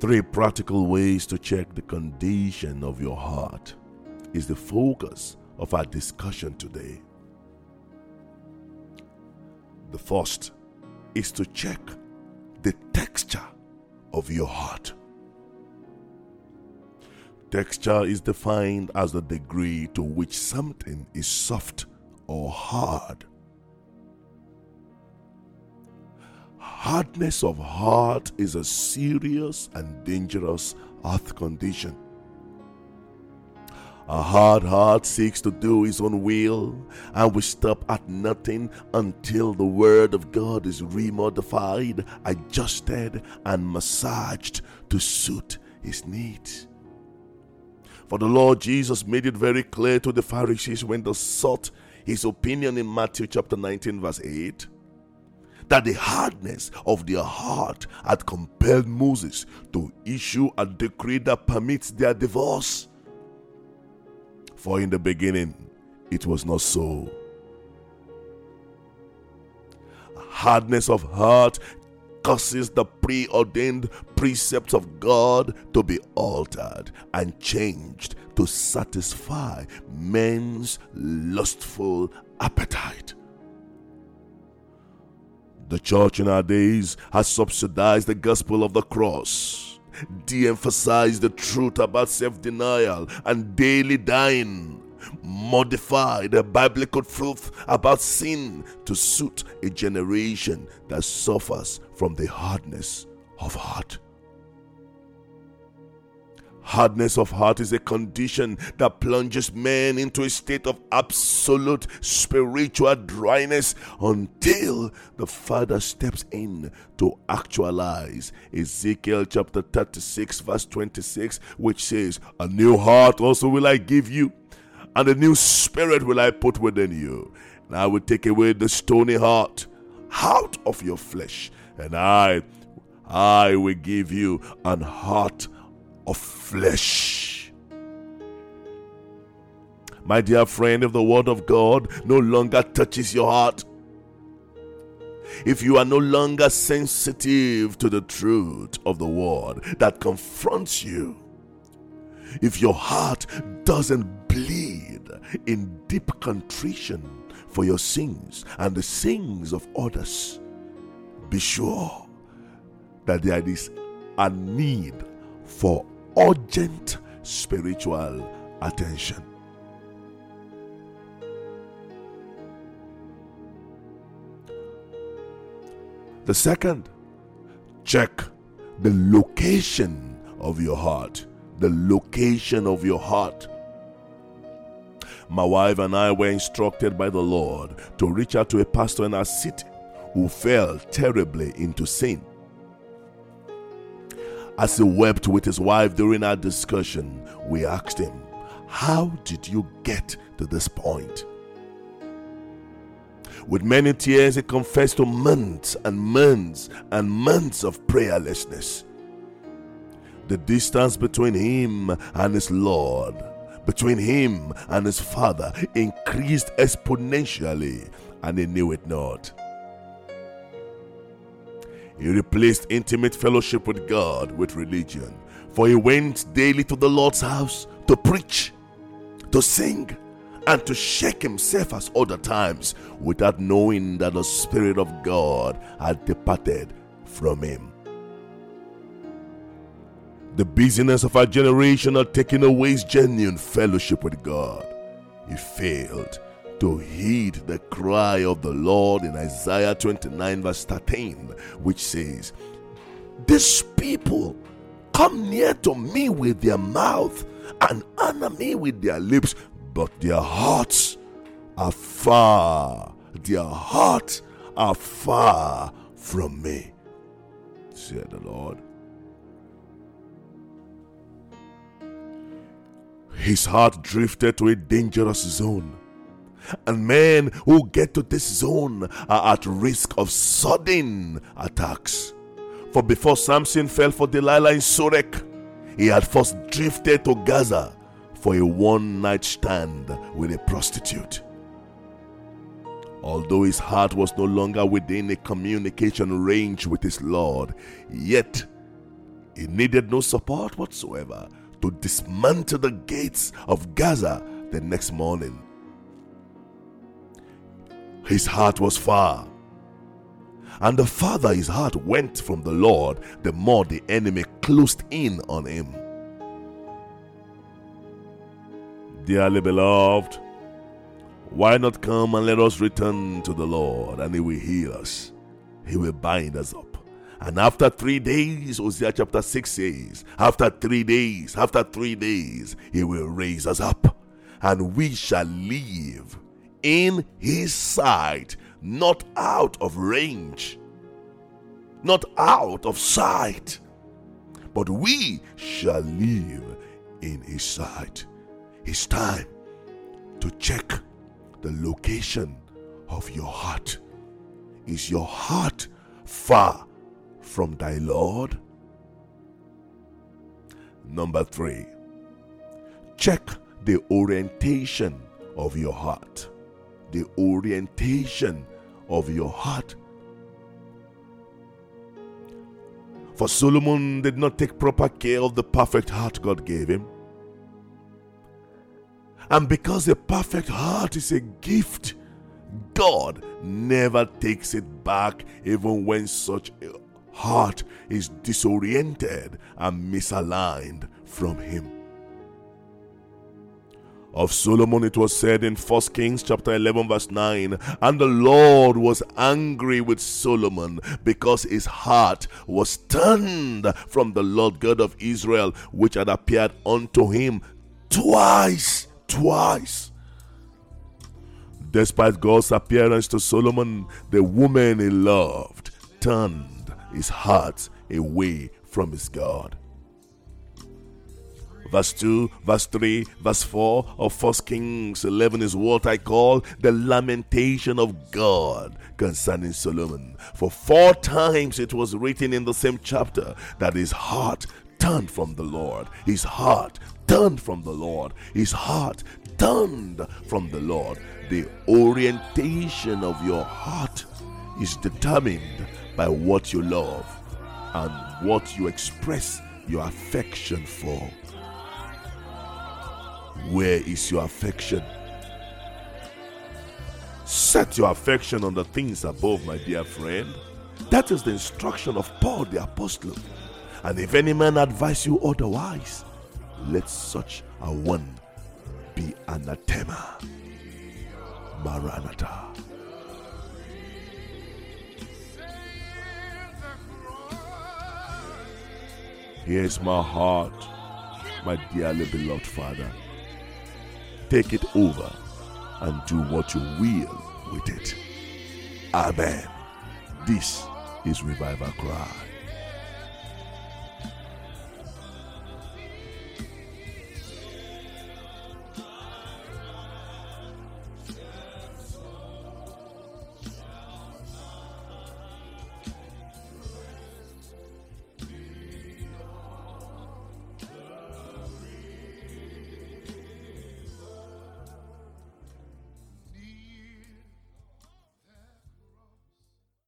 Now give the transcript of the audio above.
Three practical ways to check the condition of your heart is the focus of our discussion today. The first is to check the texture of your heart. Texture is defined as the degree to which something is soft or hard. Hardness of heart is a serious and dangerous health condition. A hard heart seeks to do his own will and will stop at nothing until the word of God is remodified, adjusted, and massaged to suit his needs. For the Lord Jesus made it very clear to the Pharisees when they sought his opinion in Matthew chapter 19, verse 8 that the hardness of their heart had compelled Moses to issue a decree that permits their divorce. For in the beginning, it was not so. Hardness of heart causes the preordained precepts of God to be altered and changed to satisfy men's lustful appetite. The church in our days has subsidized the gospel of the cross, de emphasized the truth about self denial and daily dying, modified the biblical truth about sin to suit a generation that suffers from the hardness of heart. Hardness of heart is a condition that plunges men into a state of absolute spiritual dryness until the Father steps in to actualize Ezekiel chapter 36, verse 26, which says, A new heart also will I give you, and a new spirit will I put within you. And I will take away the stony heart out of your flesh, and I I will give you an heart of flesh. My dear friend, if the word of God no longer touches your heart, if you are no longer sensitive to the truth of the word that confronts you, if your heart doesn't bleed in deep contrition for your sins and the sins of others, be sure that there is a need for urgent spiritual attention. The second, check the location of your heart. The location of your heart. My wife and I were instructed by the Lord to reach out to a pastor in our city who fell terribly into sin. As he wept with his wife during our discussion, we asked him, How did you get to this point? With many tears, he confessed to months and months and months of prayerlessness. The distance between him and his Lord, between him and his Father, increased exponentially, and he knew it not. He replaced intimate fellowship with God with religion, for he went daily to the Lord's house to preach, to sing, and to shake himself as other times without knowing that the Spirit of God had departed from him. The busyness of our generation had taken away his genuine fellowship with God. He failed to heed the cry of the Lord in Isaiah 29, verse 13, which says, These people come near to me with their mouth and honor me with their lips, but their hearts are far, their hearts are far from me, said the Lord. His heart drifted to a dangerous zone and men who get to this zone are at risk of sudden attacks. For before Samson fell for Delilah in Sorek, he had first drifted to Gaza for a one night stand with a prostitute. Although his heart was no longer within a communication range with his Lord, yet He needed no support whatsoever to dismantle the gates of Gaza the next morning. His heart was far. And the farther his heart went from the Lord, the more the enemy closed in on him. Dearly beloved, why not come and let us return to the Lord and He will heal us? He will bind us up. And after three days, Hosea chapter 6 says, after three days, after three days, He will raise us up, and we shall live in His sight, not out of range, not out of sight, but we shall live in His sight. It's time to check the location of your heart. Is your heart far from thy Lord? Number three, check the orientation of your heart. The orientation of your heart. For Solomon did not take proper care of the perfect heart God gave him. And because a perfect heart is a gift, God never takes it back, even when such a heart is disoriented and misaligned from Him. Of Solomon it was said in 1 Kings chapter 11 verse 9, and the Lord was angry with Solomon because his heart was turned from the Lord God of Israel, which had appeared unto him twice, twice. Despite God's appearance to Solomon, the woman he loved turned his heart away from his God. Verse 2, verse 3, verse 4 of 1 Kings 11 is what I call the lamentation of God concerning Solomon. For four times it was written in the same chapter that his heart turned from the Lord. His heart turned from the Lord. His heart turned from the Lord. The orientation of your heart is determined by what you love and what you express your affection for. Where is your affection? Set your affection on the things above, my dear friend. That is the instruction of Paul the Apostle. And if any man advise you otherwise, let such a one be anathema. Maranatha. Here's my heart, my dearly beloved Father. Take it over and do what you will with it. Amen. This is Revival Cry.